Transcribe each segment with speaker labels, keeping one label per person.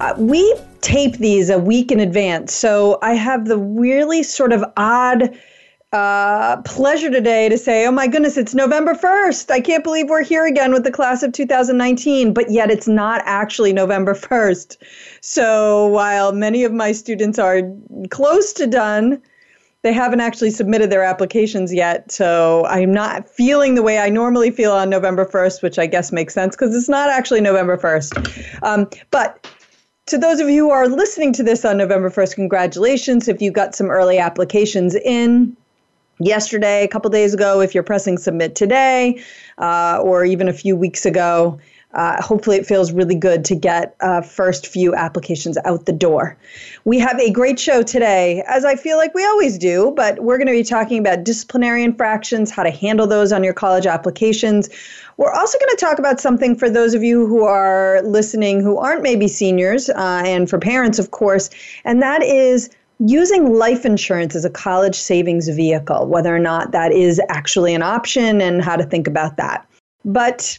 Speaker 1: Uh, we tape these a week in advance, so I have the really sort of odd uh, pleasure today to say, oh my goodness, it's November 1st. I can't believe we're here again with the class of 2019, but yet it's not actually November 1st. So while many of my students are close to done, they haven't actually submitted their applications yet. So I'm not feeling the way I normally feel on November 1st, which I guess makes sense because it's not actually November 1st. Um, but to those of you who are listening to this on November 1st, congratulations if you got some early applications in yesterday, a couple days ago, if you're pressing submit today, uh, or even a few weeks ago. Uh, hopefully, it feels really good to get uh, first few applications out the door. We have a great show today, as I feel like we always do, but we're going to be talking about disciplinary infractions, how to handle those on your college applications. We're also going to talk about something for those of you who are listening who aren't maybe seniors, uh, and for parents, of course, and that is using life insurance as a college savings vehicle, whether or not that is actually an option and how to think about that. But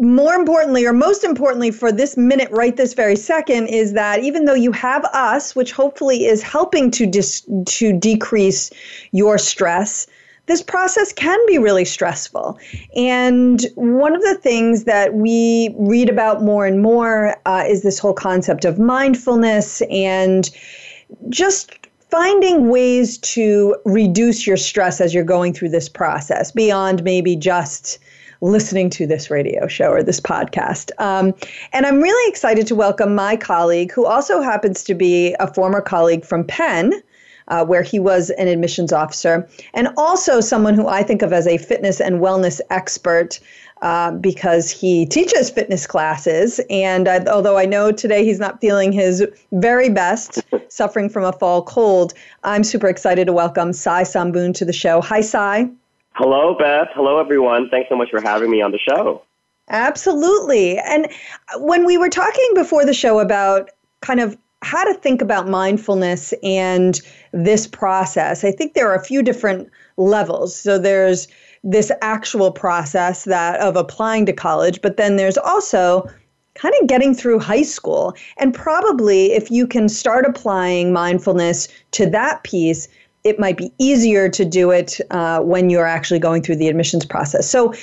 Speaker 1: more importantly, or most importantly for this minute, right this very second, is that even though you have us, which hopefully is helping to dis- to decrease your stress, this process can be really stressful. And one of the things that we read about more and more uh, is this whole concept of mindfulness and just finding ways to reduce your stress as you're going through this process beyond maybe just listening to this radio show or this podcast. Um, and I'm really excited to welcome my colleague, who also happens to be a former colleague from Penn uh, where he was an admissions officer, and also someone who I think of as a fitness and wellness expert. Uh, because he teaches fitness classes. And although I know today he's not feeling his very best, suffering from a fall cold, I'm super excited to welcome Sai Samboon to the show. Hi, Sai.
Speaker 2: Hello, Beth. Hello, everyone. Thanks so much for having me on the show.
Speaker 1: Absolutely. And when we were talking before the show about kind of how to think about mindfulness and this process. I think there are a few different levels. So there's this actual process that of applying to college, but then there's also kind of getting through high school. And probably if you can start applying mindfulness to that piece, it might be easier to do it uh, when you're actually going through the admissions process. So,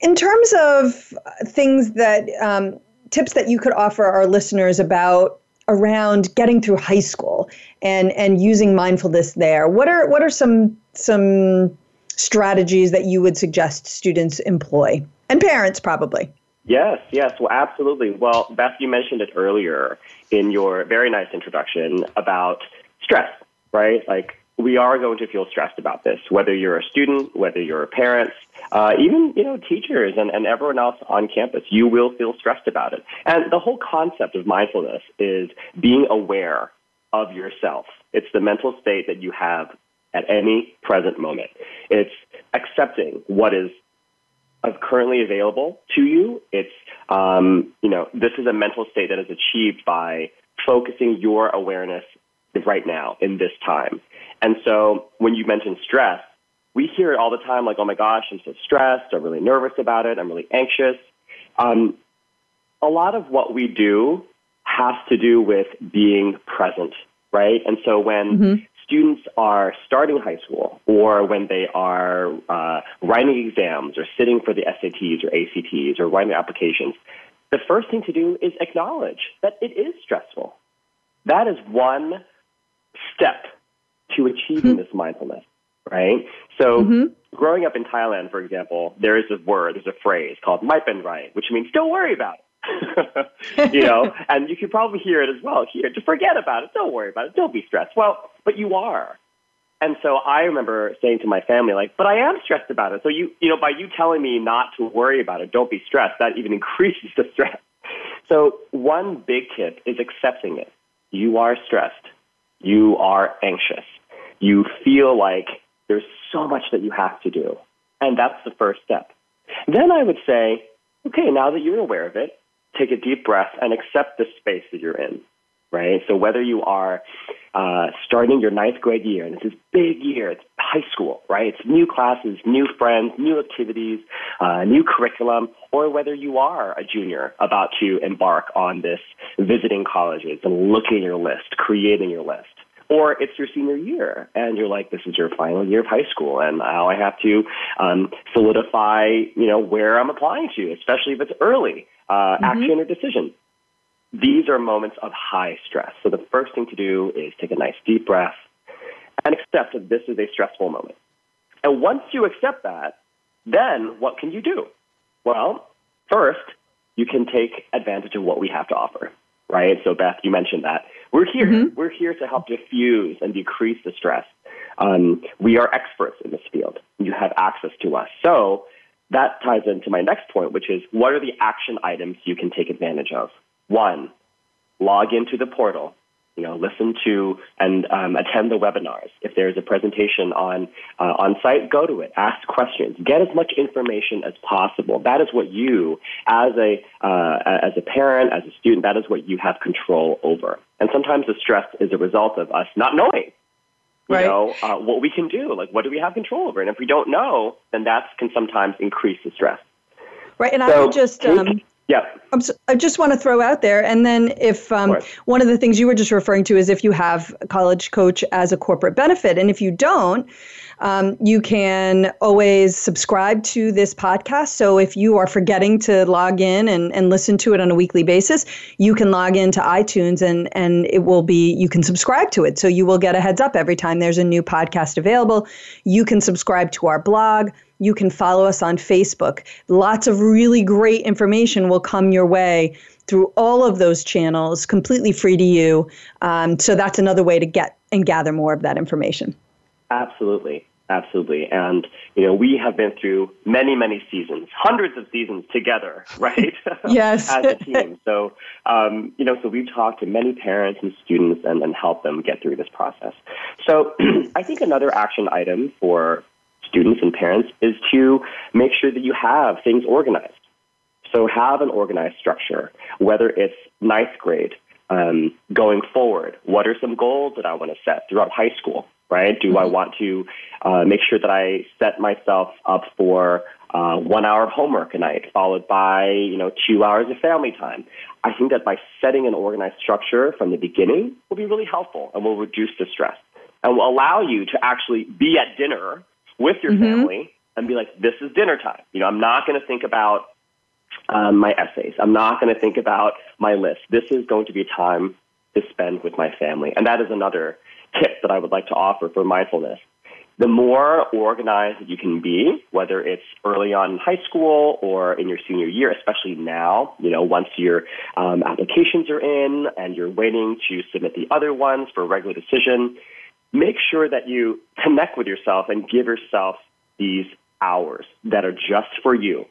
Speaker 1: in terms of things that um, tips that you could offer our listeners about around getting through high school and and using mindfulness there. What are what are some some strategies that you would suggest students employ and parents probably?
Speaker 2: Yes, yes, well, absolutely. Well, Beth, you mentioned it earlier in your very nice introduction about stress, right? Like we are going to feel stressed about this, whether you're a student, whether you're a parent, uh, even you know teachers and, and everyone else on campus. You will feel stressed about it. And the whole concept of mindfulness is being aware of yourself. It's the mental state that you have at any present moment. It's accepting what is currently available to you. It's um, you know this is a mental state that is achieved by focusing your awareness right now in this time. And so when you mention stress, we hear it all the time like, oh my gosh, I'm so stressed. I'm really nervous about it. I'm really anxious. Um, a lot of what we do has to do with being present, right? And so when mm-hmm. students are starting high school or when they are uh, writing exams or sitting for the SATs or ACTs or writing applications, the first thing to do is acknowledge that it is stressful. That is one step to achieving hmm. this mindfulness, right? So, mm-hmm. growing up in Thailand, for example, there is a word, there's a phrase called "mai pen rai," which means don't worry about it. you know, and you can probably hear it as well here. Just forget about it. Don't worry about it. Don't be stressed. Well, but you are. And so I remember saying to my family, like, but I am stressed about it. So you, you know, by you telling me not to worry about it, don't be stressed, that even increases the stress. So one big tip is accepting it. You are stressed. You are anxious. You feel like there's so much that you have to do. And that's the first step. Then I would say, okay, now that you're aware of it, take a deep breath and accept the space that you're in right? So whether you are uh, starting your ninth grade year, and it's this big year, it's high school, right? It's new classes, new friends, new activities, uh, new curriculum, or whether you are a junior about to embark on this visiting colleges and looking at your list, creating your list. Or it's your senior year, and you're like, this is your final year of high school, and now I have to um, solidify, you know, where I'm applying to, especially if it's early uh, mm-hmm. action or decision. These are moments of high stress. So the first thing to do is take a nice deep breath and accept that this is a stressful moment. And once you accept that, then what can you do? Well, first, you can take advantage of what we have to offer, right? So, Beth, you mentioned that. We're here. Mm-hmm. We're here to help diffuse and decrease the stress. Um, we are experts in this field. You have access to us. So, that ties into my next point, which is what are the action items you can take advantage of? One, log into the portal, you know, listen to and um, attend the webinars. If there is a presentation on uh, on site, go to it, ask questions, get as much information as possible. That is what you, as a uh, as a parent, as a student, that is what you have control over. And sometimes the stress is a result of us not knowing you right. know uh, what we can do like what do we have control over and if we don't know then that can sometimes increase the stress
Speaker 1: right and so, i would just um,
Speaker 2: yeah. Um, so, i
Speaker 1: just want to throw out there, and then if um, one of the things you were just referring to is if you have College Coach as a corporate benefit, and if you don't, um, you can always subscribe to this podcast. So if you are forgetting to log in and, and listen to it on a weekly basis, you can log into iTunes and and it will be you can subscribe to it. So you will get a heads up every time there's a new podcast available. You can subscribe to our blog you can follow us on Facebook. Lots of really great information will come your way through all of those channels, completely free to you. Um, so that's another way to get and gather more of that information.
Speaker 2: Absolutely. Absolutely. And, you know, we have been through many, many seasons, hundreds of seasons together, right?
Speaker 1: yes.
Speaker 2: As a team. So, um, you know, so we've talked to many parents and students and, and helped them get through this process. So I think another action item for students and parents is to make sure that you have things organized. So have an organized structure, whether it's ninth grade, um, going forward, what are some goals that I want to set throughout high school, right? Do I mm-hmm. want to uh, make sure that I set myself up for uh, one hour of homework a night, followed by, you know, two hours of family time? I think that by setting an organized structure from the beginning will be really helpful and will reduce the stress and will allow you to actually be at dinner with your mm-hmm. family and be like, this is dinner time. You know, I'm not going to think about um, my essays. I'm not going to think about my list. This is going to be time to spend with my family. And that is another tip that I would like to offer for mindfulness. The more organized you can be, whether it's early on in high school or in your senior year, especially now, you know, once your um, applications are in and you're waiting to submit the other ones for regular decision, make sure that you connect with yourself and give yourself these hours that are just for you.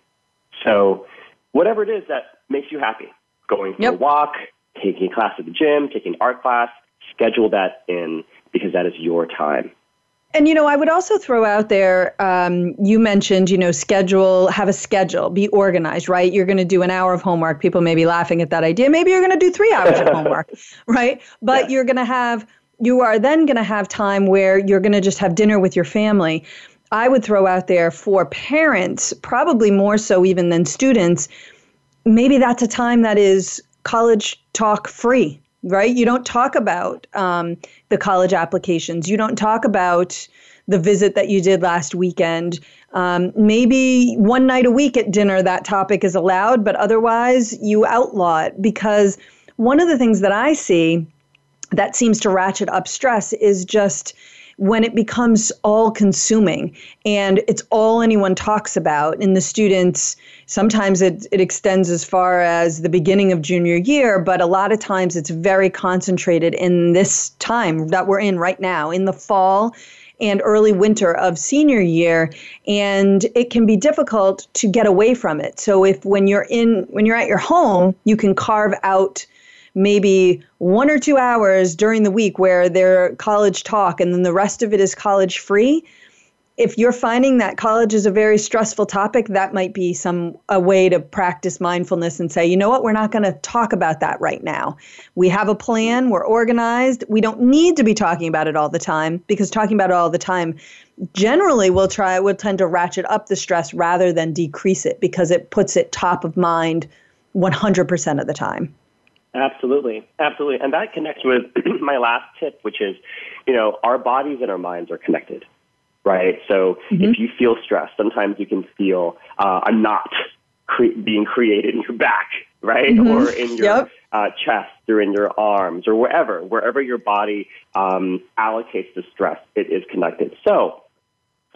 Speaker 2: So, whatever it is that makes you happy, going for yep. a walk, taking a class at the gym, taking art class, schedule that in because that is your time.
Speaker 1: And you know, I would also throw out there. Um, you mentioned, you know, schedule, have a schedule, be organized, right? You're going to do an hour of homework. People may be laughing at that idea. Maybe you're going to do three hours of homework, right? But yeah. you're going to have you are then going to have time where you're going to just have dinner with your family. I would throw out there for parents, probably more so even than students, maybe that's a time that is college talk free, right? You don't talk about um, the college applications, you don't talk about the visit that you did last weekend. Um, maybe one night a week at dinner that topic is allowed, but otherwise you outlaw it because one of the things that I see that seems to ratchet up stress is just when it becomes all consuming and it's all anyone talks about in the students sometimes it, it extends as far as the beginning of junior year but a lot of times it's very concentrated in this time that we're in right now in the fall and early winter of senior year and it can be difficult to get away from it so if when you're in when you're at your home you can carve out maybe one or two hours during the week where they're college talk and then the rest of it is college free if you're finding that college is a very stressful topic that might be some a way to practice mindfulness and say you know what we're not going to talk about that right now we have a plan we're organized we don't need to be talking about it all the time because talking about it all the time generally we will try we will tend to ratchet up the stress rather than decrease it because it puts it top of mind 100% of the time
Speaker 2: Absolutely, absolutely, and that connects with my last tip, which is, you know, our bodies and our minds are connected, right? So mm-hmm. if you feel stressed, sometimes you can feel uh, a knot cre- being created in your back, right, mm-hmm. or in your yep. uh, chest, or in your arms, or wherever, wherever your body um, allocates the stress, it is connected. So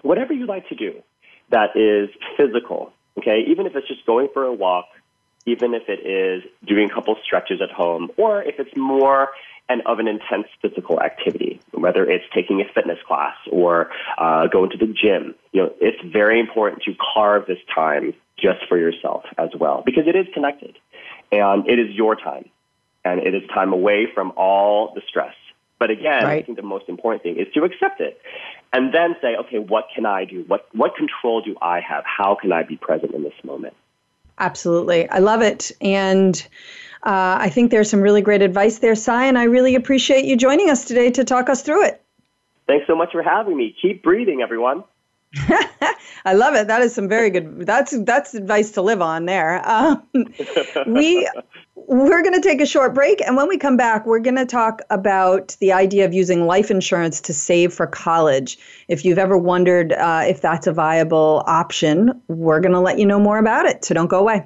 Speaker 2: whatever you like to do, that is physical, okay, even if it's just going for a walk even if it is doing a couple stretches at home, or if it's more and of an intense physical activity, whether it's taking a fitness class or uh, going to the gym. You know, it's very important to carve this time just for yourself as well because it is connected, and it is your time, and it is time away from all the stress. But again, right. I think the most important thing is to accept it and then say, okay, what can I do? What, what control do I have? How can I be present in this moment?
Speaker 1: Absolutely. I love it. And uh, I think there's some really great advice there, Cy, and I really appreciate you joining us today to talk us through it.
Speaker 2: Thanks so much for having me. Keep breathing, everyone.
Speaker 1: I love it. That is some very good. That's that's advice to live on. There, um, we we're going to take a short break, and when we come back, we're going to talk about the idea of using life insurance to save for college. If you've ever wondered uh, if that's a viable option, we're going to let you know more about it. So don't go away.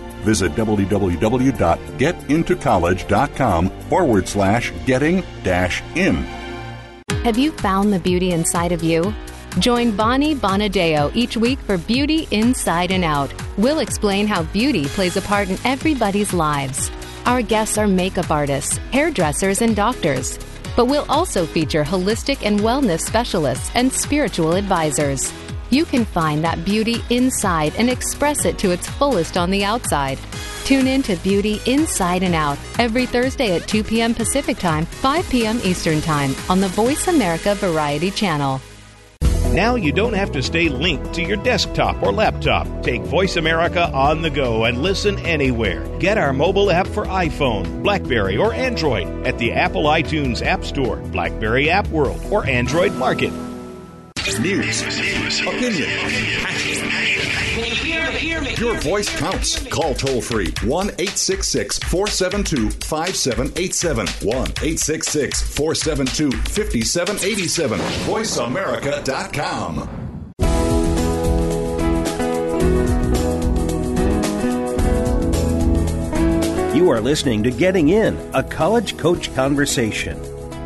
Speaker 3: Visit www.getintocollege.com forward slash getting dash in.
Speaker 4: Have you found the beauty inside of you? Join Bonnie Bonadeo each week for Beauty Inside and Out. We'll explain how beauty plays a part in everybody's lives. Our guests are makeup artists, hairdressers, and doctors. But we'll also feature holistic and wellness specialists and spiritual advisors you can find that beauty inside and express it to its fullest on the outside. Tune in to Beauty Inside and Out every Thursday at 2 p.m. Pacific Time, 5 p.m. Eastern Time on the Voice America Variety Channel.
Speaker 3: Now you don't have to stay linked to your desktop or laptop. Take Voice America on the go and listen anywhere. Get our mobile app for iPhone, Blackberry, or Android at the Apple iTunes App Store, Blackberry App World, or Android Market. News, opinion, passion. Your voice counts. Call toll free 1 866 472 5787. 1 866 472 5787. VoiceAmerica.com.
Speaker 5: You are listening to Getting In, a college coach conversation.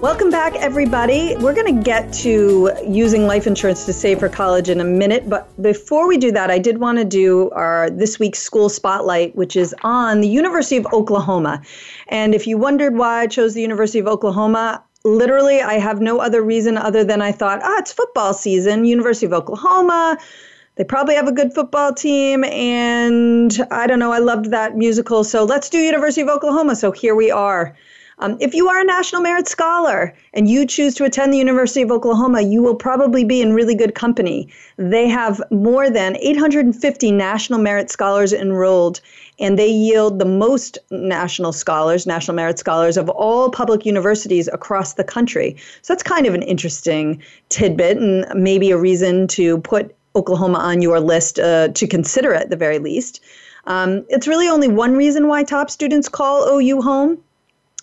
Speaker 1: Welcome back, everybody. We're going to get to using life insurance to save for college in a minute, but before we do that, I did want to do our this week's school spotlight, which is on the University of Oklahoma. And if you wondered why I chose the University of Oklahoma, literally I have no other reason other than I thought, ah, it's football season, University of Oklahoma. They probably have a good football team, and I don't know. I loved that musical, so let's do University of Oklahoma. So here we are. Um, if you are a National Merit Scholar and you choose to attend the University of Oklahoma, you will probably be in really good company. They have more than 850 National Merit Scholars enrolled, and they yield the most national scholars, National Merit Scholars, of all public universities across the country. So that's kind of an interesting tidbit and maybe a reason to put Oklahoma on your list uh, to consider at the very least. Um, it's really only one reason why top students call OU home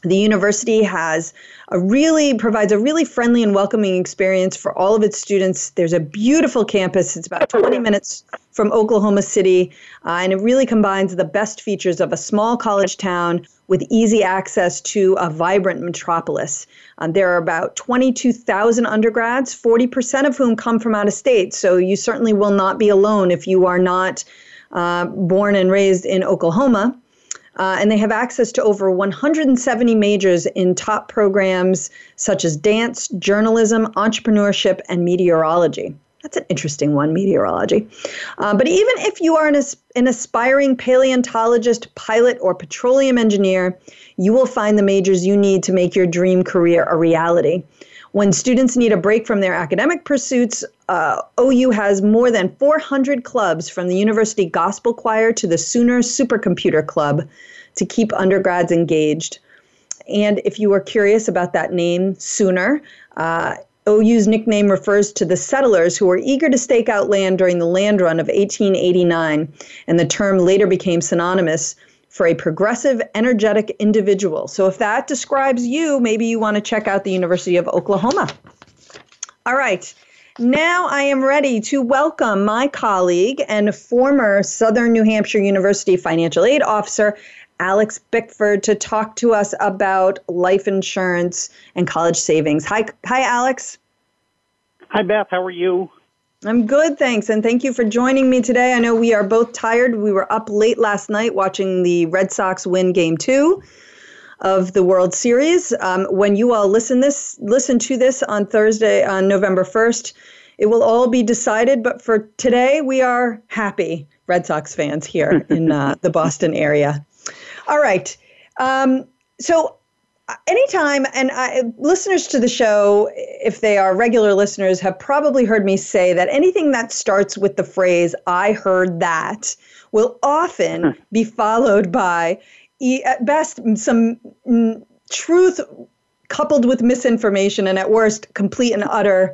Speaker 1: the university has a really provides a really friendly and welcoming experience for all of its students. There's a beautiful campus. It's about 20 minutes from Oklahoma City, uh, and it really combines the best features of a small college town with easy access to a vibrant metropolis. Um, there are about 22,000 undergrads, 40% of whom come from out of state. So you certainly will not be alone if you are not uh, born and raised in Oklahoma. Uh, and they have access to over 170 majors in top programs such as dance, journalism, entrepreneurship, and meteorology. That's an interesting one, meteorology. Uh, but even if you are an, an aspiring paleontologist, pilot, or petroleum engineer, you will find the majors you need to make your dream career a reality. When students need a break from their academic pursuits, uh, OU has more than 400 clubs from the University Gospel Choir to the Sooner Supercomputer Club to keep undergrads engaged. And if you are curious about that name, Sooner, uh, OU's nickname refers to the settlers who were eager to stake out land during the land run of 1889, and the term later became synonymous for a progressive, energetic individual. So if that describes you, maybe you want to check out the University of Oklahoma. All right. Now I am ready to welcome my colleague and former Southern New Hampshire University financial aid officer, Alex Bickford, to talk to us about life insurance and college savings. Hi, hi, Alex.
Speaker 6: Hi, Beth. How are you?
Speaker 1: I'm good, thanks. And thank you for joining me today. I know we are both tired. We were up late last night watching the Red Sox win game two of the World Series. Um, when you all listen this listen to this on Thursday on November 1st, it will all be decided. But for today, we are happy Red Sox fans here in uh, the Boston area. All right. Um, so anytime and I, listeners to the show if they are regular listeners have probably heard me say that anything that starts with the phrase i heard that will often hmm. be followed by at best some mm, truth coupled with misinformation and at worst complete and utter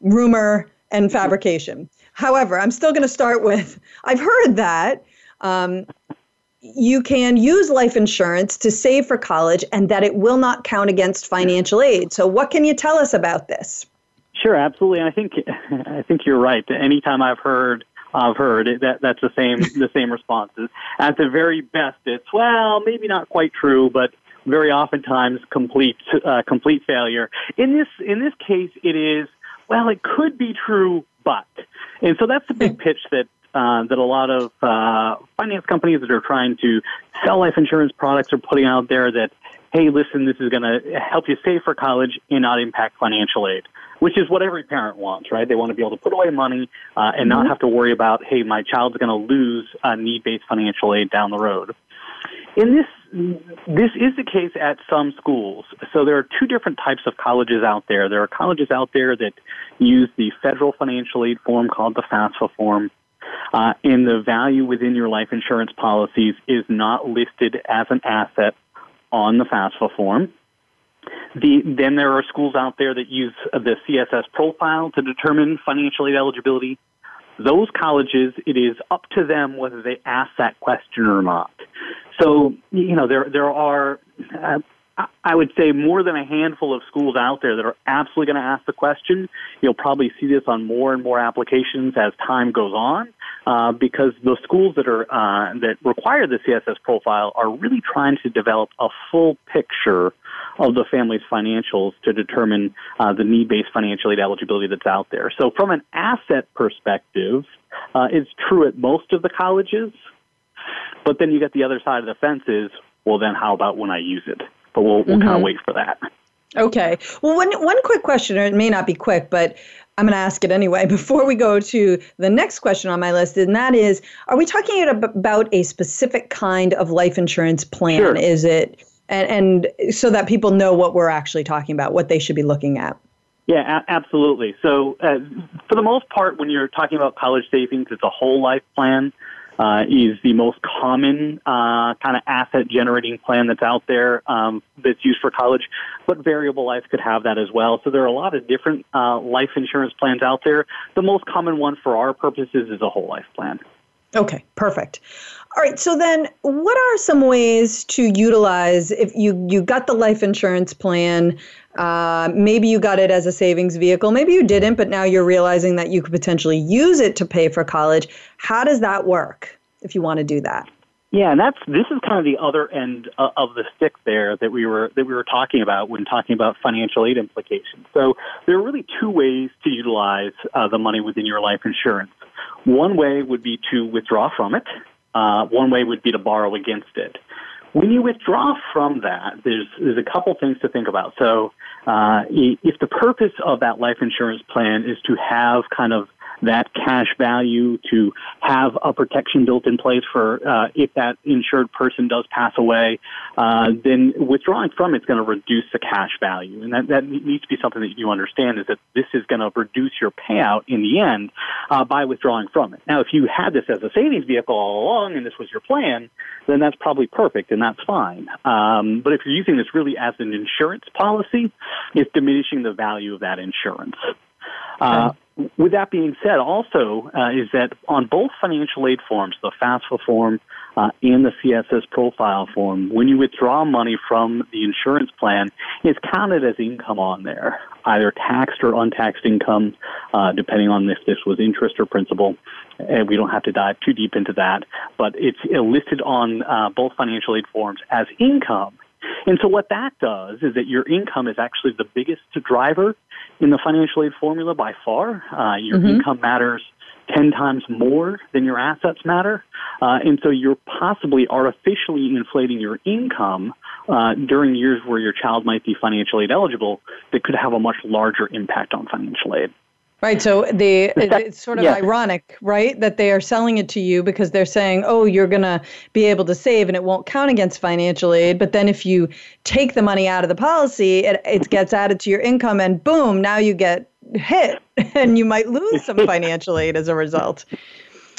Speaker 1: rumor and hmm. fabrication however i'm still going to start with i've heard that um, you can use life insurance to save for college and that it will not count against financial aid. So, what can you tell us about this?
Speaker 6: Sure, absolutely. I think I think you're right. Anytime I've heard I've heard it, that that's the same the same responses. At the very best, it's well, maybe not quite true, but very oftentimes complete uh, complete failure. In this in this case, it is well, it could be true, but and so that's the big pitch that uh, that a lot of uh, finance companies that are trying to sell life insurance products are putting out there that, hey, listen, this is going to help you save for college and not impact financial aid, which is what every parent wants, right? They want to be able to put away money uh, and mm-hmm. not have to worry about, hey, my child's going to lose uh, need-based financial aid down the road. In this this is the case at some schools. So there are two different types of colleges out there. There are colleges out there that use the federal financial aid form called the FAFSA form, uh, and the value within your life insurance policies is not listed as an asset on the FAFSA form. The, then there are schools out there that use the CSS profile to determine financial aid eligibility. Those colleges, it is up to them whether they ask that question or not. So, you know, there, there are uh, I would say more than a handful of schools out there that are absolutely going to ask the question. You'll probably see this on more and more applications as time goes on, uh, because the schools that are uh, that require the CSS profile are really trying to develop a full picture of the family's financials to determine uh, the need-based financial aid eligibility that's out there. So, from an asset perspective, uh, it's true at most of the colleges, but then you get the other side of the fence is, well, then how about when I use it? but we'll, we'll mm-hmm. kind of wait for that.
Speaker 1: Okay. Well, one, one quick question, or it may not be quick, but I'm going to ask it anyway before we go to the next question on my list, and that is: Are we talking about a specific kind of life insurance plan?
Speaker 6: Sure.
Speaker 1: Is it and, and so that people know what we're actually talking about, what they should be looking at?
Speaker 6: Yeah, a- absolutely. So, uh, for the most part, when you're talking about college savings, it's a whole life plan uh, is the most common uh, kind of asset generating plan that's out there um, that's used for college, but variable life could have that as well. So there are a lot of different uh, life insurance plans out there. The most common one for our purposes is a whole life plan.
Speaker 1: Okay, perfect. All right, so then what are some ways to utilize if you, you got the life insurance plan? Uh, maybe you got it as a savings vehicle, maybe you didn't, but now you're realizing that you could potentially use it to pay for college. How does that work if you want to do that?
Speaker 6: Yeah, and that's this is kind of the other end uh, of the stick there that we were that we were talking about when talking about financial aid implications. So there are really two ways to utilize uh, the money within your life insurance. One way would be to withdraw from it. Uh, one way would be to borrow against it. When you withdraw from that, there's, there's a couple things to think about. So, uh, if the purpose of that life insurance plan is to have kind of that cash value to have a protection built in place for uh, if that insured person does pass away, uh, then withdrawing from it's going to reduce the cash value. And that, that needs to be something that you understand is that this is going to reduce your payout in the end uh, by withdrawing from it. Now, if you had this as a savings vehicle all along and this was your plan, then that's probably perfect and that's fine. Um, but if you're using this really as an insurance policy, it's diminishing the value of that insurance. Uh, with that being said, also uh, is that on both financial aid forms, the FAFSA form uh, and the CSS profile form, when you withdraw money from the insurance plan, it's counted as income on there, either taxed or untaxed income, uh, depending on if this was interest or principal. And we don't have to dive too deep into that, but it's uh, listed on uh, both financial aid forms as income and so what that does is that your income is actually the biggest driver in the financial aid formula by far. Uh, your mm-hmm. income matters 10 times more than your assets matter. Uh, and so you're possibly artificially inflating your income uh, during years where your child might be financial aid eligible that could have a much larger impact on financial aid.
Speaker 1: Right. So the it's sort of ironic, right, that they are selling it to you because they're saying, "Oh, you're going to be able to save, and it won't count against financial aid." But then if you take the money out of the policy, it it gets added to your income, and boom, now you get hit, and you might lose some financial aid as a result.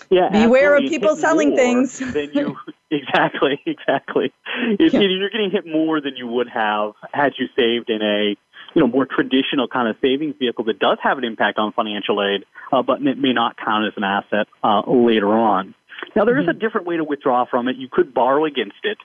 Speaker 6: Yeah. Beware
Speaker 1: absolutely. of people selling things.
Speaker 6: you, exactly. Exactly. If, yeah. You're getting hit more than you would have had you saved in a you know, more traditional kind of savings vehicle that does have an impact on financial aid, uh, but it may not count as an asset uh, later on. Now, there mm-hmm. is a mm-hmm. different way to withdraw from it. You could borrow against it.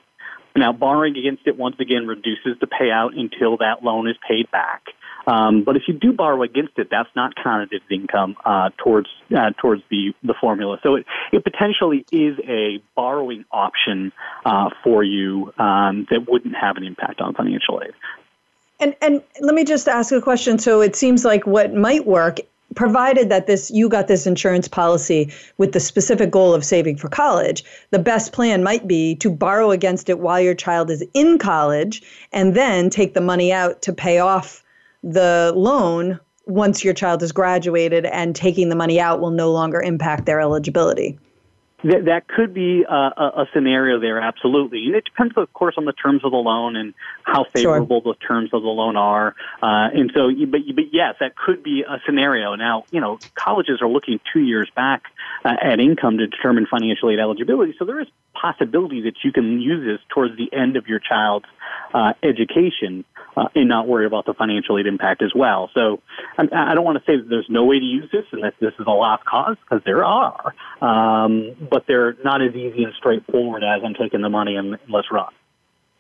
Speaker 6: Now, borrowing against it once again reduces the payout until that loan is paid back. Um, but if you do borrow against it, that's not counted as income uh, towards uh, towards the the formula. So it, it potentially is a borrowing option uh, for you um, that wouldn't have an impact on financial aid.
Speaker 1: And and let me just ask a question. So it seems like what might work, provided that this you got this insurance policy with the specific goal of saving for college, the best plan might be to borrow against it while your child is in college, and then take the money out to pay off the loan once your child has graduated, and taking the money out will no longer impact their eligibility
Speaker 6: that that could be uh, a, scenario there, absolutely. It depends, of course, on the terms of the loan and how favorable sure. the terms of the loan are. Uh, and so, but, but yes, that could be a scenario. Now, you know, colleges are looking two years back uh, at income to determine financial aid eligibility. So there is possibility that you can use this towards the end of your child's uh, education uh, and not worry about the financial aid impact as well. So I, I don't want to say that there's no way to use this and that this is a lost cause because there are, um, but they're not as easy and straightforward as I'm taking the money and let's run.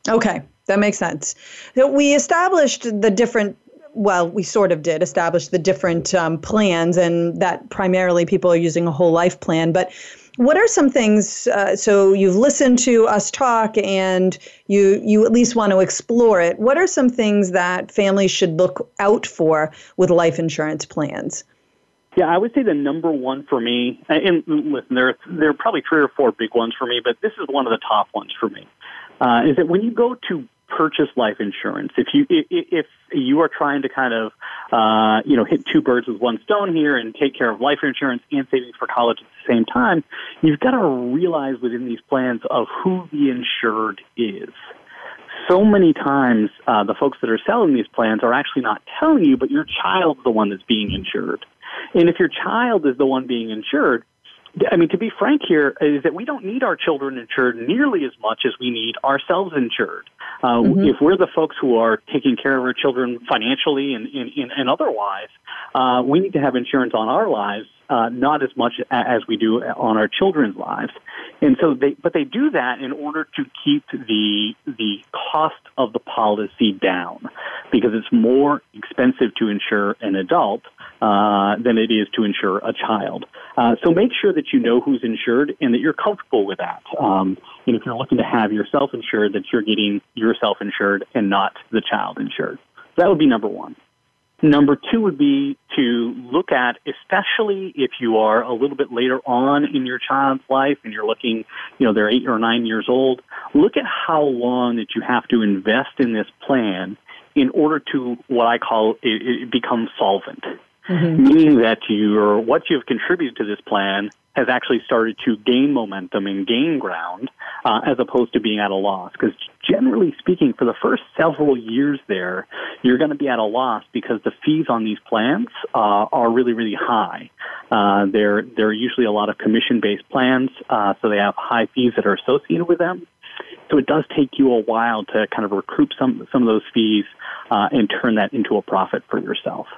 Speaker 1: Okay, that makes sense. So we established the different well, we sort of did establish the different um, plans, and that primarily people are using a whole life plan. But what are some things uh, so you've listened to us talk and you you at least want to explore it what are some things that families should look out for with life insurance plans
Speaker 6: yeah i would say the number one for me and listen there, there are probably three or four big ones for me but this is one of the top ones for me uh, is that when you go to purchase life insurance, if you if you are trying to kind of uh, you know hit two birds with one stone here and take care of life insurance and savings for college at the same time, you've got to realize within these plans of who the insured is. So many times, uh, the folks that are selling these plans are actually not telling you, but your child's the one that's being insured. And if your child is the one being insured, I mean, to be frank here, is that we don't need our children insured nearly as much as we need ourselves insured. Uh, mm-hmm. If we're the folks who are taking care of our children financially and, and, and otherwise, uh, we need to have insurance on our lives, uh, not as much as we do on our children's lives. And so they, but they do that in order to keep the, the cost of the policy down because it's more expensive to insure an adult uh, than it is to insure a child. Uh, so make sure that you know who's insured and that you're comfortable with that. Um, and if you're looking to have yourself insured, that you're getting yourself insured and not the child insured. That would be number one. Number two would be to look at, especially if you are a little bit later on in your child's life and you're looking, you know, they're eight or nine years old, look at how long that you have to invest in this plan in order to what I call it, it become solvent mm-hmm. meaning that your what you've contributed to this plan has actually started to gain momentum and gain ground uh, as opposed to being at a loss. Because generally speaking, for the first several years there, you're going to be at a loss because the fees on these plans uh, are really, really high. Uh, they're, they're usually a lot of commission based plans, uh, so they have high fees that are associated with them. So it does take you a while to kind of recoup some, some of those fees uh, and turn that into a profit for yourself.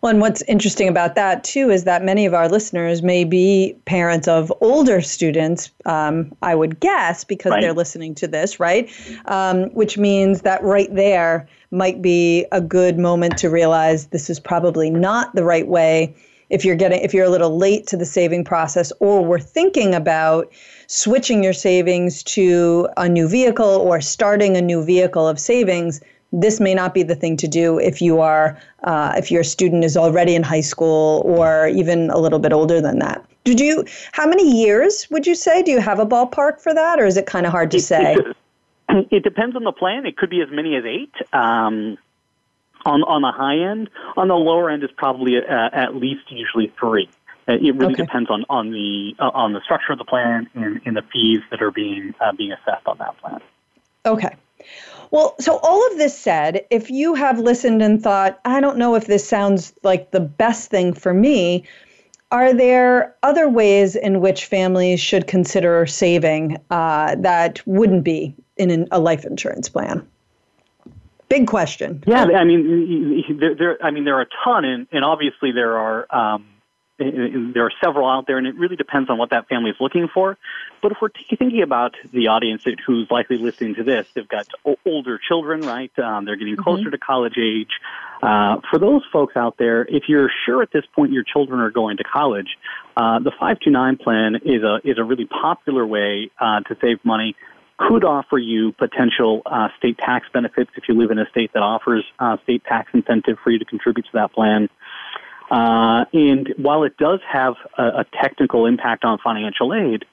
Speaker 1: Well, and what's interesting about that too is that many of our listeners may be parents of older students. Um, I would guess because right. they're listening to this, right? Um, which means that right there might be a good moment to realize this is probably not the right way. If you're getting, if you're a little late to the saving process, or we're thinking about switching your savings to a new vehicle or starting a new vehicle of savings, this may not be the thing to do if you are uh, if your student is already in high school or even a little bit older than that. Did you? How many years would you say? Do you have a ballpark for that, or is it kind of hard to it, say?
Speaker 6: It, it, depends on the plan. It could be as many as eight. Um, on on the high end, on the lower end is probably uh, at least usually three. it really okay. depends on on the uh, on the structure of the plan and, and the fees that are being uh, being assessed on that plan.
Speaker 1: Okay. Well, so all of this said, if you have listened and thought, I don't know if this sounds like the best thing for me, are there other ways in which families should consider saving uh, that wouldn't be in an, a life insurance plan? Big question.
Speaker 6: Yeah, I mean, there, there, I mean, there are a ton, and, and obviously there are. Um, there are several out there, and it really depends on what that family is looking for. But if we're t- thinking about the audience who's likely listening to this, they've got o- older children, right? Um, they're getting mm-hmm. closer mm-hmm. to college age. Uh, for those folks out there, if you're sure at this point your children are going to college, uh, the 529 plan is a, is a really popular way uh, to save money could offer you potential uh, state tax benefits if you live in a state that offers uh, state tax incentive for you to contribute to that plan. Uh, and while it does have a, a, technical impact on financial aid,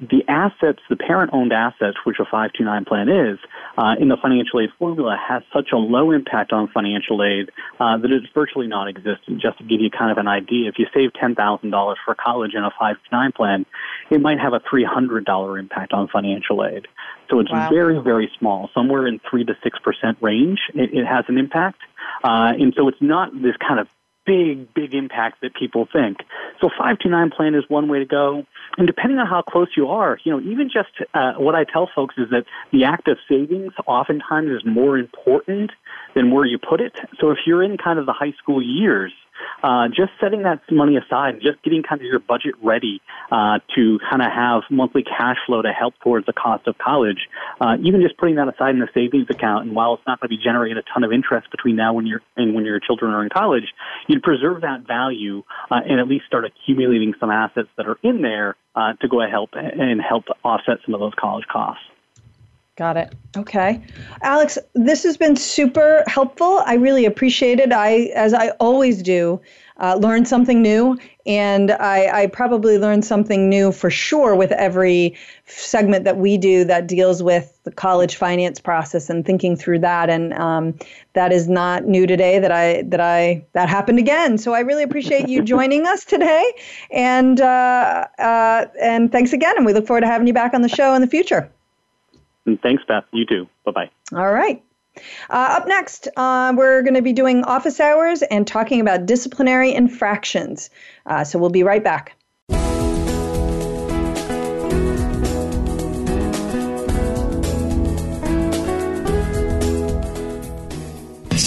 Speaker 6: the assets, the parent owned assets, which a 529 plan is, uh, in the financial aid formula has such a low impact on financial aid uh, that it's virtually non existent. Just to give you kind of an idea, if you save $10,000 for college in a 529 plan, it might have a $300 impact on financial aid. So it's wow. very, very small, somewhere in 3 to 6% range, it, it has an impact. Uh, and so it's not this kind of big, big impact that people think. So 529 plan is one way to go. And depending on how close you are, you know, even just uh, what I tell folks is that the act of savings oftentimes is more important than where you put it. So if you're in kind of the high school years, uh, just setting that money aside, just getting kind of your budget ready uh, to kind of have monthly cash flow to help towards the cost of college, uh, even just putting that aside in a savings account. And while it's not going to be generating a ton of interest between now and, are and when your children are in college, you'd preserve that value uh, and at least start accumulating some assets that are in there uh, to go ahead and help offset some of those college costs.
Speaker 1: Got it. Okay. Alex, this has been super helpful. I really appreciate it. I, as I always do, uh, learn something new. And I, I probably learn something new for sure with every segment that we do that deals with the college finance process and thinking through that. And um, that is not new today that I, that I, that happened again. So I really appreciate you joining us today. And, uh, uh, and thanks again. And we look forward to having you back on the show in the future.
Speaker 6: And thanks, Beth. You too. Bye bye.
Speaker 1: All right. Uh, up next, uh, we're going to be doing office hours and talking about disciplinary infractions. Uh, so we'll be right back.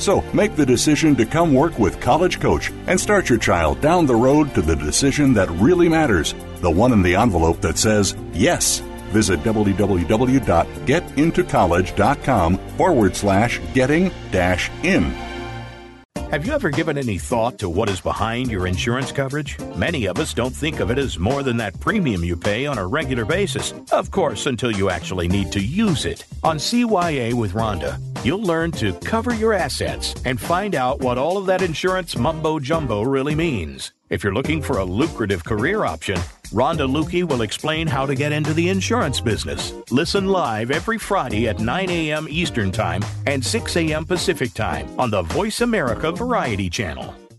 Speaker 7: So make the decision to come work with College Coach and start your child down the road to the decision that really matters the one in the envelope that says yes. Visit www.getintocollege.com forward slash getting dash in. Have you ever given any thought to what is behind your insurance coverage? Many of us don't think of it as more than that premium you pay on a regular basis, of course, until you actually need to use it. On CYA with Rhonda, you'll learn to cover your assets and find out what all of that insurance mumbo jumbo really means. If you're looking for a lucrative career option, Rhonda Lukey will explain how to get into the insurance business. Listen live every Friday at 9 a.m. Eastern Time and 6 a.m. Pacific Time on the Voice America Variety Channel.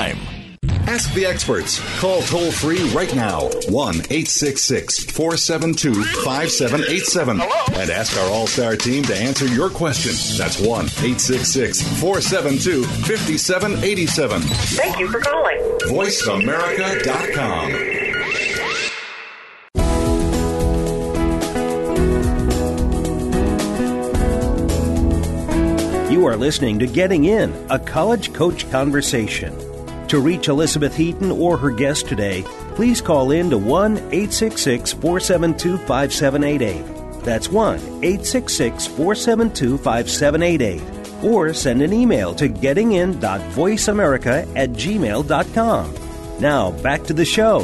Speaker 7: time. Ask the experts. Call toll free right now 1 866 472 5787 and ask our All Star team to answer your question. That's 1 866 472 5787.
Speaker 8: Thank you for calling.
Speaker 7: VoiceAmerica.com. You are listening to Getting In, a college coach conversation. To reach Elizabeth Heaton or her guest today, please call in to 1 866 472 5788. That's 1 866 472 5788. Or send an email to gettingin.voiceamerica at gmail.com. Now, back to the show.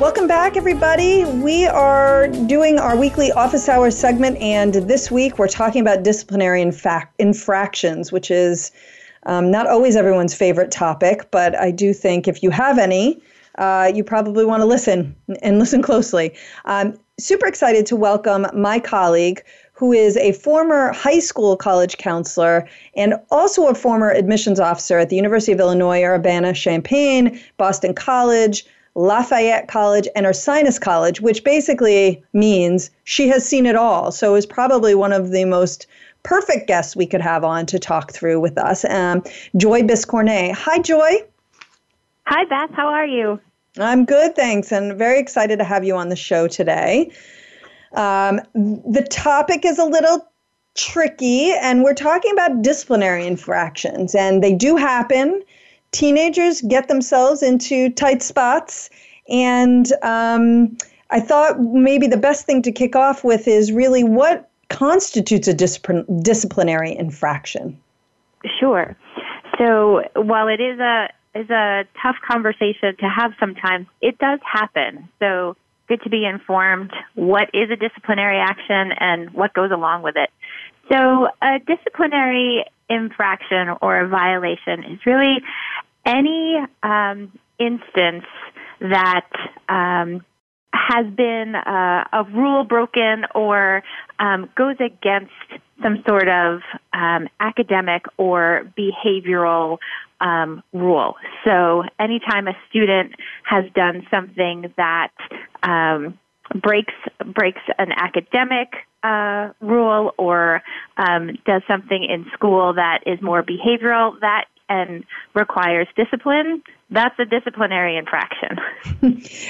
Speaker 1: Welcome back, everybody. We are doing our weekly office hour segment, and this week we're talking about disciplinary infac- infractions, which is um, not always everyone's favorite topic, but I do think if you have any, uh, you probably want to listen and listen closely. I'm super excited to welcome my colleague, who is a former high school college counselor and also a former admissions officer at the University of Illinois Urbana Champaign, Boston College. Lafayette College and Ursinus College, which basically means she has seen it all. So is probably one of the most perfect guest we could have on to talk through with us, um, Joy Biscornet. Hi, Joy.
Speaker 9: Hi, Beth. How are you?
Speaker 1: I'm good, thanks, and very excited to have you on the show today. Um, the topic is a little tricky, and we're talking about disciplinary infractions, and they do happen. Teenagers get themselves into tight spots, and um, I thought maybe the best thing to kick off with is really what constitutes a disciplinary infraction?
Speaker 9: Sure. So while it is a is a tough conversation to have sometimes, it does happen. So good to be informed what is a disciplinary action and what goes along with it. So a disciplinary infraction or a violation is really any um, instance that um, has been uh, a rule broken or um, goes against some sort of um, academic or behavioral um, rule. So, anytime a student has done something that um, breaks breaks an academic uh, rule or um, does something in school that is more behavioral, that and requires discipline, that's a disciplinary infraction.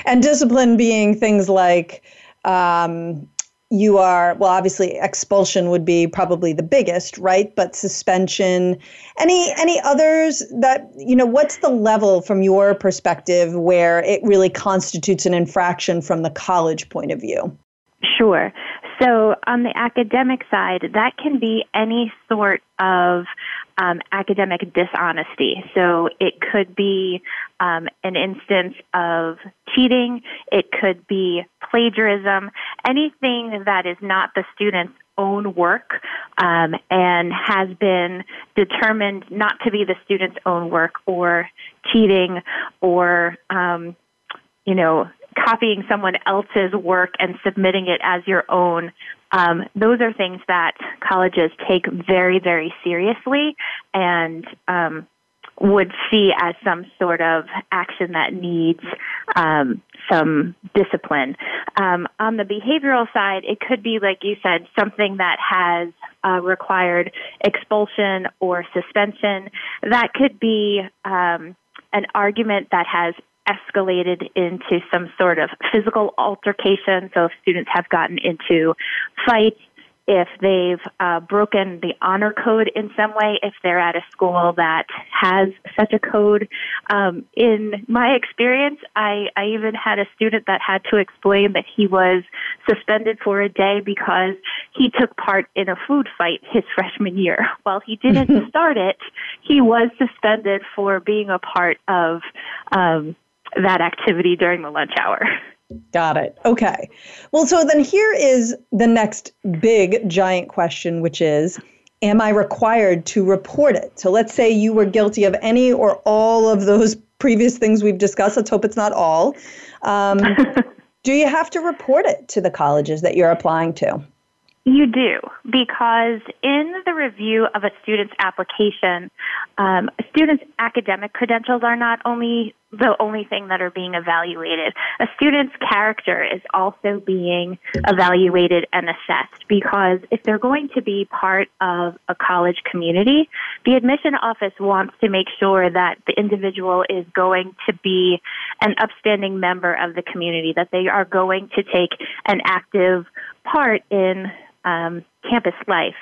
Speaker 1: and discipline being things like um, you are, well, obviously expulsion would be probably the biggest, right? But suspension, any any others that you know, what's the level from your perspective where it really constitutes an infraction from the college point of view?
Speaker 9: Sure. So, on the academic side, that can be any sort of um, academic dishonesty. So it could be um, an instance of cheating, it could be plagiarism, anything that is not the student's own work um, and has been determined not to be the student's own work or cheating or, um, you know, copying someone else's work and submitting it as your own um, those are things that colleges take very, very seriously and um, would see as some sort of action that needs um, some discipline. Um, on the behavioral side, it could be, like you said, something that has uh, required expulsion or suspension. That could be um, an argument that has escalated into some sort of physical altercation. So if students have gotten into fights, if they've uh, broken the honor code in some way, if they're at a school that has such a code. Um, in my experience, I, I even had a student that had to explain that he was suspended for a day because he took part in a food fight his freshman year. While he didn't start it, he was suspended for being a part of. Um, that activity during the lunch hour.
Speaker 1: Got it. Okay. Well, so then here is the next big giant question, which is Am I required to report it? So let's say you were guilty of any or all of those previous things we've discussed. Let's hope it's not all. Um, do you have to report it to the colleges that you're applying to?
Speaker 9: You do, because in the review of a student's application, um, a student's academic credentials are not only the only thing that are being evaluated. A student's character is also being evaluated and assessed because if they're going to be part of a college community, the admission office wants to make sure that the individual is going to be an upstanding member of the community, that they are going to take an active part in um, campus life.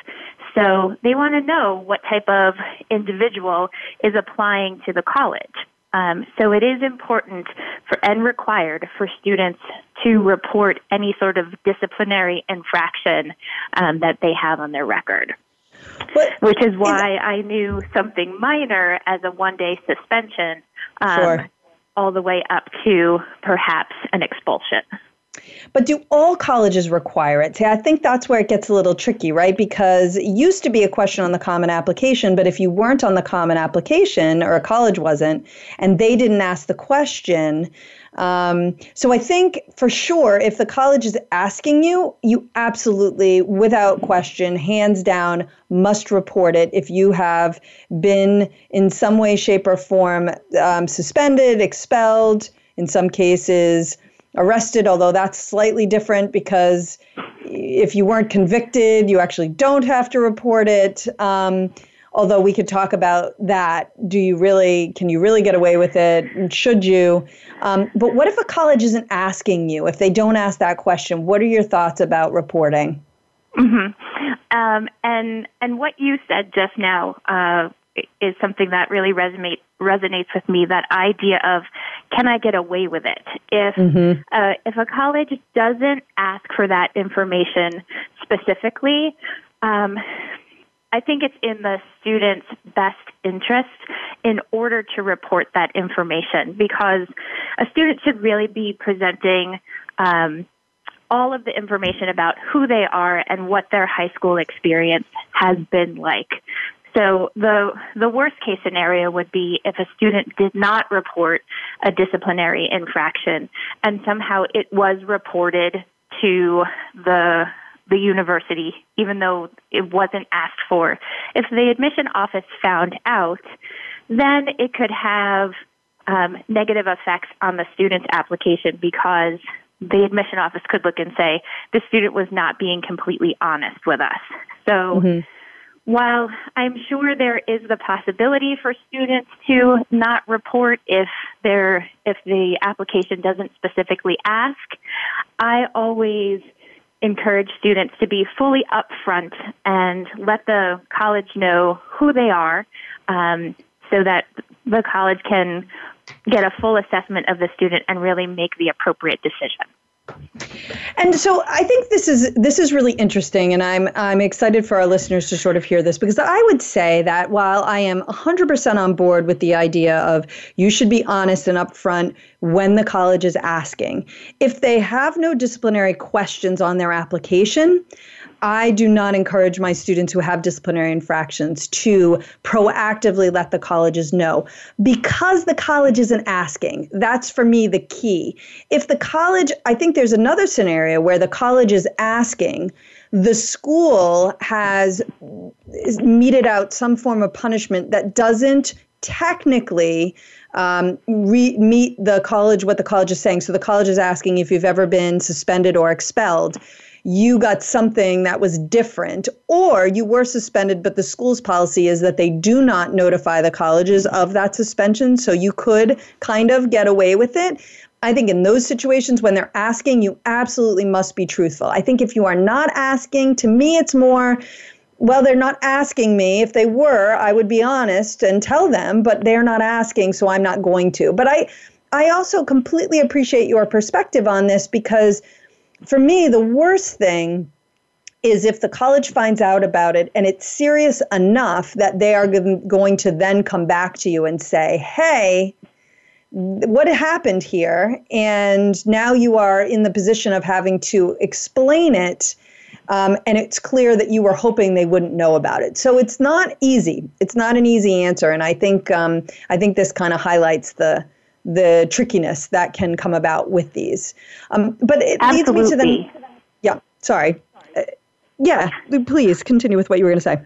Speaker 9: So they want to know what type of individual is applying to the college. Um, so it is important for and required for students to report any sort of disciplinary infraction um, that they have on their record. Which is why is I knew something minor as a one day suspension um, sure. all the way up to perhaps an expulsion.
Speaker 1: But do all colleges require it? See, I think that's where it gets a little tricky, right? Because it used to be a question on the common application, but if you weren't on the common application or a college wasn't, and they didn't ask the question, um, so I think for sure, if the college is asking you, you absolutely, without question, hands down, must report it if you have been in some way, shape, or form um, suspended, expelled, in some cases arrested, although that's slightly different because if you weren't convicted, you actually don't have to report it. Um, although we could talk about that. Do you really, can you really get away with it? And should you? Um, but what if a college isn't asking you, if they don't ask that question? What are your thoughts about reporting?
Speaker 9: Mm-hmm. Um, and and what you said just now uh, is something that really resonate, resonates with me. That idea of can I get away with it? If mm-hmm. uh, if a college doesn't ask for that information specifically, um, I think it's in the student's best interest in order to report that information because a student should really be presenting. Um, all of the information about who they are and what their high school experience has been like. So the the worst case scenario would be if a student did not report a disciplinary infraction and somehow it was reported to the the university even though it wasn't asked for. If the admission office found out, then it could have um, negative effects on the student's application because the admission office could look and say the student was not being completely honest with us. So. Mm-hmm while I'm sure there is the possibility for students to not report if they're if the application doesn't specifically ask, I always encourage students to be fully upfront and let the college know who they are, um, so that the college can get a full assessment of the student and really make the appropriate decision.
Speaker 1: And so I think this is this is really interesting and I'm I'm excited for our listeners to sort of hear this because I would say that while I am 100% on board with the idea of you should be honest and upfront when the college is asking if they have no disciplinary questions on their application I do not encourage my students who have disciplinary infractions to proactively let the colleges know because the college isn't asking. That's for me the key. If the college, I think there's another scenario where the college is asking, the school has meted out some form of punishment that doesn't technically um, re- meet the college what the college is saying. So the college is asking if you've ever been suspended or expelled you got something that was different, or you were suspended, but the school's policy is that they do not notify the colleges of that suspension. So you could kind of get away with it. I think in those situations when they're asking, you absolutely must be truthful. I think if you are not asking, to me, it's more well, they're not asking me. If they were, I would be honest and tell them, but they're not asking, so I'm not going to. But I I also completely appreciate your perspective on this because for me, the worst thing is if the college finds out about it and it's serious enough that they are going to then come back to you and say, hey, what happened here? And now you are in the position of having to explain it. Um, and it's clear that you were hoping they wouldn't know about it. So it's not easy. It's not an easy answer. And I think um, I think this kind of highlights the the trickiness that can come about with these. Um, but it Absolutely. leads me to the. Yeah, sorry. Uh, yeah, please continue with what you were going to say.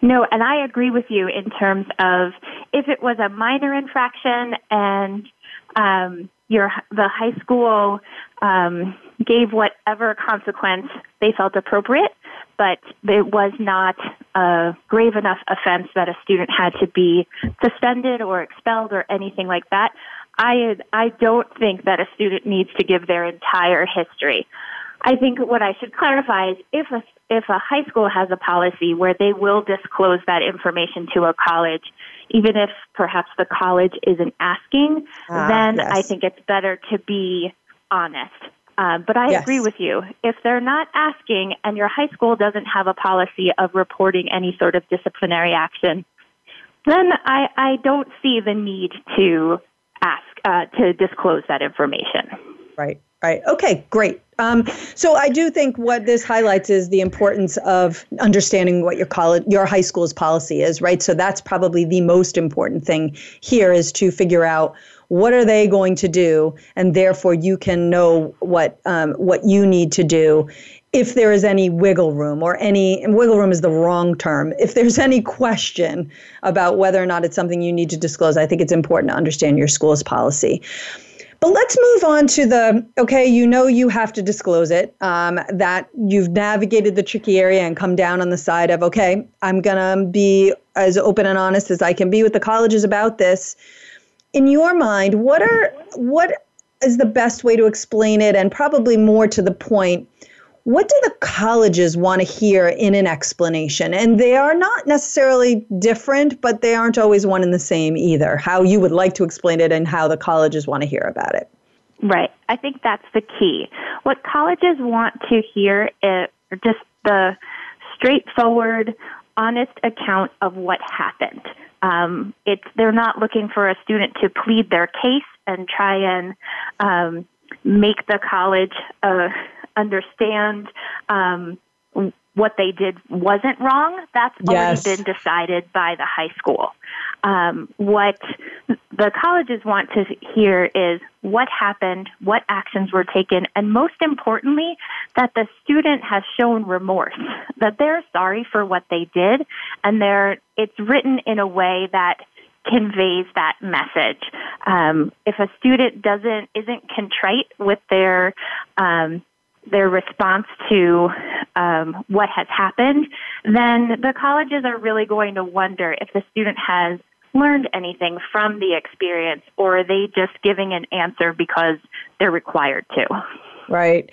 Speaker 9: No, and I agree with you in terms of if it was a minor infraction and um, your the high school um, gave whatever consequence they felt appropriate, but it was not a grave enough offense that a student had to be suspended or expelled or anything like that. I, I don't think that a student needs to give their entire history. I think what I should clarify is if a, if a high school has a policy where they will disclose that information to a college, even if perhaps the college isn't asking, uh, then yes. I think it's better to be honest. Uh, but I yes. agree with you. If they're not asking and your high school doesn't have a policy of reporting any sort of disciplinary action, then I, I don't see the need to ask uh, to disclose that information.
Speaker 1: Right, right. Okay, great. Um, so I do think what this highlights is the importance of understanding what your college, your high school's policy is, right? So that's probably the most important thing here is to figure out what are they going to do, and therefore you can know what um, what you need to do if there is any wiggle room or any wiggle room is the wrong term if there's any question about whether or not it's something you need to disclose i think it's important to understand your school's policy but let's move on to the okay you know you have to disclose it um, that you've navigated the tricky area and come down on the side of okay i'm gonna be as open and honest as i can be with the colleges about this in your mind what are what is the best way to explain it and probably more to the point what do the colleges want to hear in an explanation? And they are not necessarily different, but they aren't always one and the same either, how you would like to explain it and how the colleges want to hear about it.
Speaker 9: Right. I think that's the key. What colleges want to hear is just the straightforward, honest account of what happened. Um, it's they're not looking for a student to plead their case and try and um, make the college uh, understand um, what they did wasn't wrong, that's yes. already been decided by the high school. Um, what the colleges want to hear is what happened, what actions were taken, and most importantly, that the student has shown remorse, that they're sorry for what they did, and they're, it's written in a way that conveys that message. Um, if a student doesn't isn't contrite with their um, their response to um, what has happened, then the colleges are really going to wonder if the student has learned anything from the experience, or are they just giving an answer because they're required to?
Speaker 1: Right,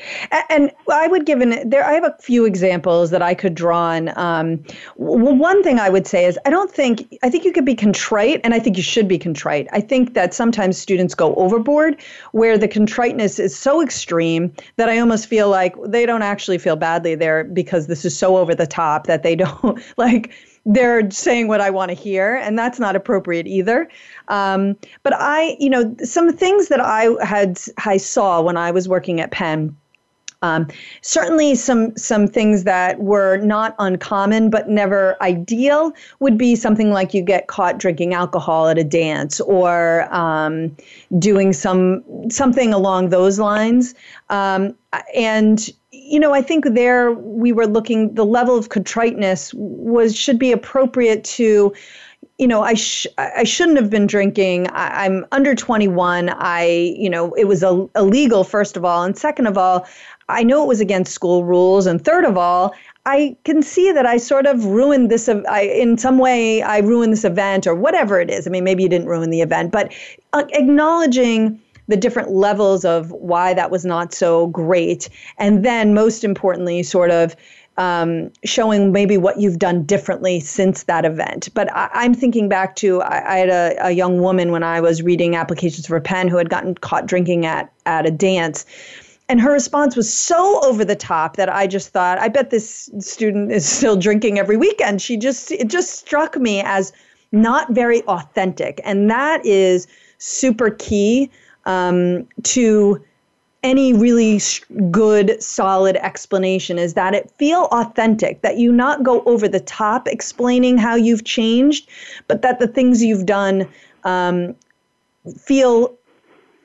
Speaker 1: and I would give an there. I have a few examples that I could draw on. Um, one thing I would say is I don't think I think you could be contrite, and I think you should be contrite. I think that sometimes students go overboard, where the contriteness is so extreme that I almost feel like they don't actually feel badly there because this is so over the top that they don't like they're saying what I want to hear, and that's not appropriate either. Um, but I, you know, some things that I had I saw when I was working at Penn. Um, certainly, some some things that were not uncommon but never ideal would be something like you get caught drinking alcohol at a dance or um, doing some something along those lines. Um, and you know, I think there we were looking, the level of contriteness was, should be appropriate to, you know, I, sh- I shouldn't have been drinking. I- am under 21. I, you know, it was a- illegal, first of all. And second of all, I know it was against school rules. And third of all, I can see that I sort of ruined this. I, in some way, I ruined this event or whatever it is. I mean, maybe you didn't ruin the event, but uh, acknowledging the different levels of why that was not so great. And then, most importantly, sort of um, showing maybe what you've done differently since that event. But I, am thinking back to I, I had a, a, young woman when I was reading applications for a Penn who had gotten caught drinking at at a dance. And her response was so over the top that I just thought, I bet this student is still drinking every weekend. She just it just struck me as not very authentic. And that is super key um, to any really good, solid explanation is that it feel authentic, that you not go over the top explaining how you've changed, but that the things you've done um, feel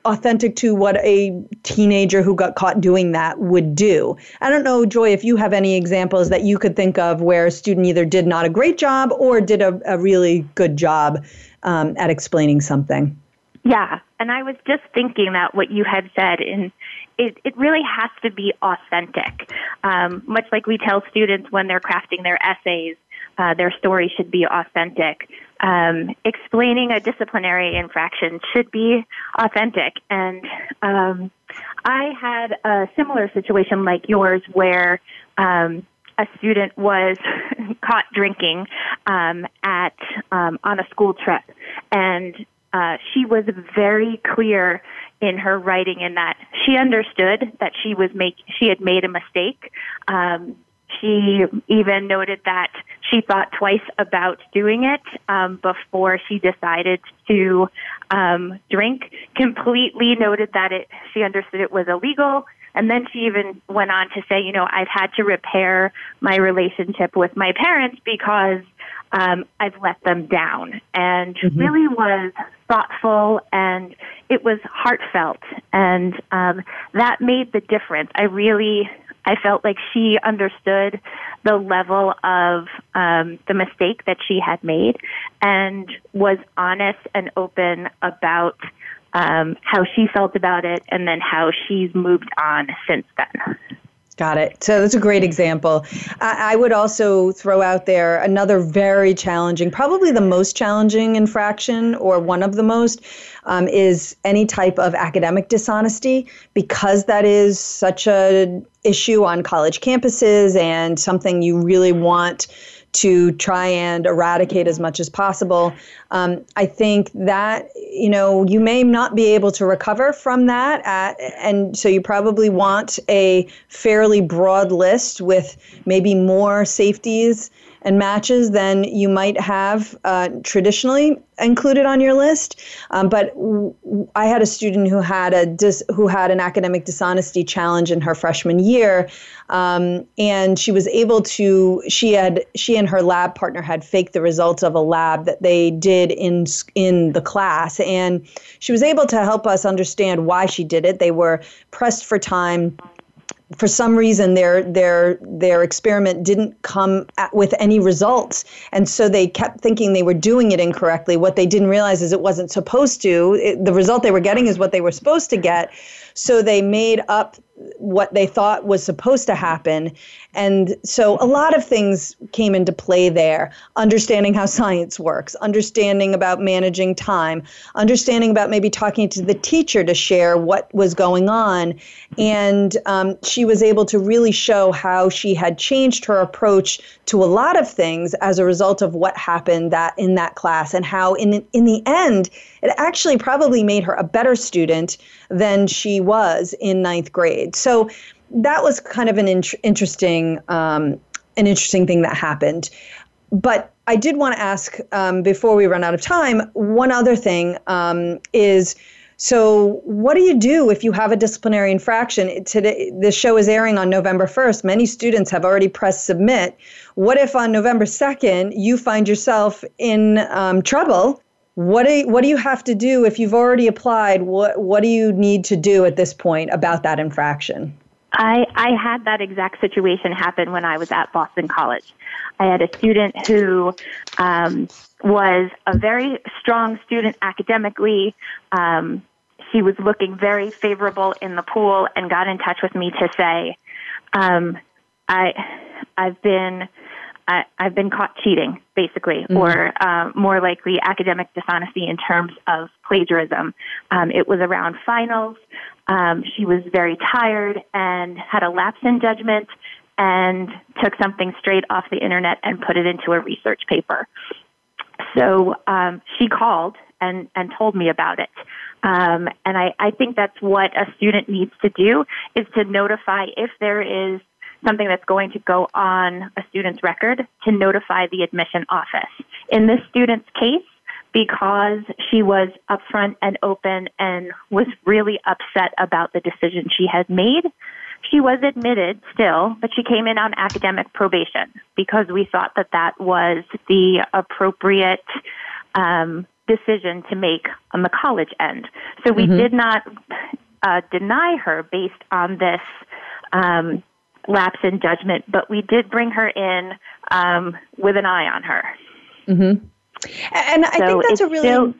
Speaker 1: authentic to what a teenager who got caught doing that would do. I don't know, Joy, if you have any examples that you could think of where a student either did not a great job or did a, a really good job um, at explaining something.
Speaker 9: Yeah, and I was just thinking that what you had said, and it, it really has to be authentic. Um, much like we tell students when they're crafting their essays, uh, their story should be authentic. Um, explaining a disciplinary infraction should be authentic. And um, I had a similar situation like yours where um, a student was caught drinking um, at um, on a school trip, and uh, she was very clear in her writing in that she understood that she was make she had made a mistake. Um, she even noted that she thought twice about doing it um, before she decided to um, drink. Completely noted that it she understood it was illegal. And then she even went on to say, you know, I've had to repair my relationship with my parents because um, I've let them down. And mm-hmm. really was thoughtful and it was heartfelt and um, that made the difference i really i felt like she understood the level of um, the mistake that she had made and was honest and open about um, how she felt about it and then how she's moved on since then
Speaker 1: Got it. So that's a great example. I, I, would also throw out there another very challenging, probably the most challenging infraction, or one of the most, um, is any type of academic dishonesty, because that is such a issue on college campuses and something you really want to try and eradicate as much as possible. Um, I think that you know you may not be able to recover from that, at, and so you probably want a fairly broad list with maybe more safeties and matches than you might have uh, traditionally included on your list. Um, but w- I had a student who had a dis- who had an academic dishonesty challenge in her freshman year, um, and she was able to. She had she and her lab partner had faked the results of a lab that they did in in the class, and she was able to help us understand why she did it. They were pressed for time for some reason their their their experiment didn't come at, with any results and so they kept thinking they were doing it incorrectly what they didn't realize is it wasn't supposed to it, the result they were getting is what they were supposed to get so they made up what they thought was supposed to happen. And so a lot of things came into play there understanding how science works, understanding about managing time, understanding about maybe talking to the teacher to share what was going on. And um, she was able to really show how she had changed her approach to a lot of things as a result of what happened that in that class and how in, in the end, it actually probably made her a better student than she was in ninth grade. So that was kind of an in- interesting um, an interesting thing that happened. But I did want to ask um, before we run out of time. One other thing um, is. So, what do you do if you have a disciplinary infraction? Today, this show is airing on November 1st. Many students have already pressed submit. What if on November 2nd you find yourself in um, trouble what do you, what do you have to do if you've already applied? What what do you need to do at this point about that infraction?
Speaker 9: I I had that exact situation happen when I was at Boston College. I had a student who um, was a very strong student academically. Um, she was looking very favorable in the pool and got in touch with me to say, um, I I've been I, I've been caught cheating, basically, mm-hmm. or uh, more likely academic dishonesty in terms of plagiarism. Um, it was around finals. Um, she was very tired and had a lapse in judgment and took something straight off the internet and put it into a research paper. So um, she called and, and told me about it. Um, and I, I think that's what a student needs to do is to notify if there is something that's going to go on a student's record to notify the admission office. In this student's case, because she was upfront and open and was really upset about the decision she had made. She was admitted still, but she came in on academic probation because we thought that that was the appropriate um, decision to make on the college end. So we mm-hmm. did not uh, deny her based on this um, lapse in judgment, but we did bring her in um, with an eye on her.
Speaker 1: Mm-hmm. And I so think that's a really. Still,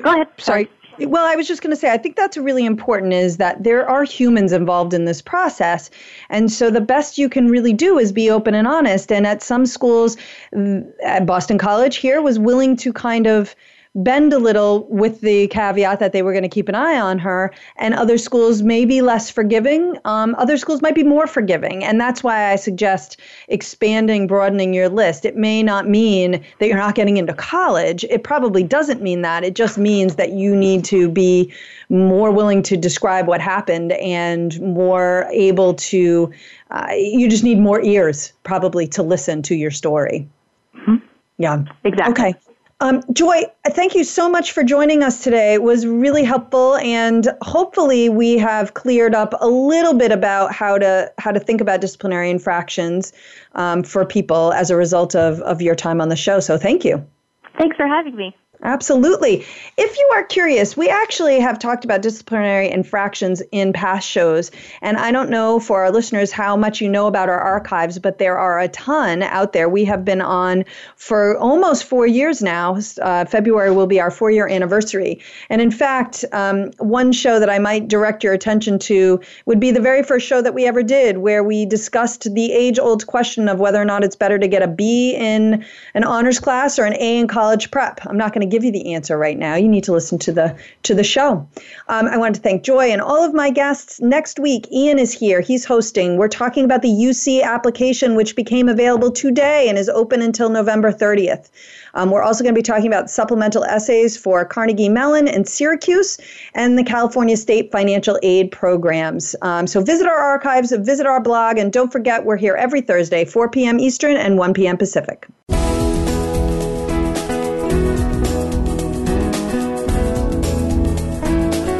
Speaker 9: go ahead.
Speaker 1: sorry. Well, I was just going to say, I think that's really important is that there are humans involved in this process. And so the best you can really do is be open and honest. And at some schools, mm, at Boston College here was willing to kind of bend a little with the caveat that they were going to keep an eye on her. And other schools may be less forgiving. Um, other schools might be more forgiving. And that's why I suggest expanding, broadening your list. It may not mean that you're not getting into college. It probably doesn't mean that. It just means that you need to be more willing to describe what happened and more able to, uh, you just need more ears probably to listen to your story.
Speaker 9: Mm-hmm.
Speaker 1: Yeah.
Speaker 9: Exactly.
Speaker 1: Okay. Um, Joy, thank you so much for joining us today. It was really helpful, and hopefully, we have cleared up a little bit about how to how to think about disciplinary infractions um, for people as a result of of your time on the show. So, thank you.
Speaker 9: Thanks for having me.
Speaker 1: Absolutely. If you are curious, we actually have talked about disciplinary infractions in past shows. And I don't know for our listeners how much you know about our archives, but there are a ton out there. We have been on for almost four years now. Uh, February will be our four year anniversary. And in fact, um, one show that I might direct your attention to would be the very first show that we ever did, where we discussed the age old question of whether or not it's better to get a B in an honors class or an A in college prep. I'm not going to to give you the answer right now. You need to listen to the to the show. Um, I want to thank Joy and all of my guests. Next week, Ian is here. He's hosting. We're talking about the UC application, which became available today and is open until November 30th. Um, we're also going to be talking about supplemental essays for Carnegie Mellon and Syracuse and the California State Financial Aid Programs. Um, so visit our archives, visit our blog, and don't forget we're here every Thursday, 4 p.m. Eastern and 1 p.m. Pacific.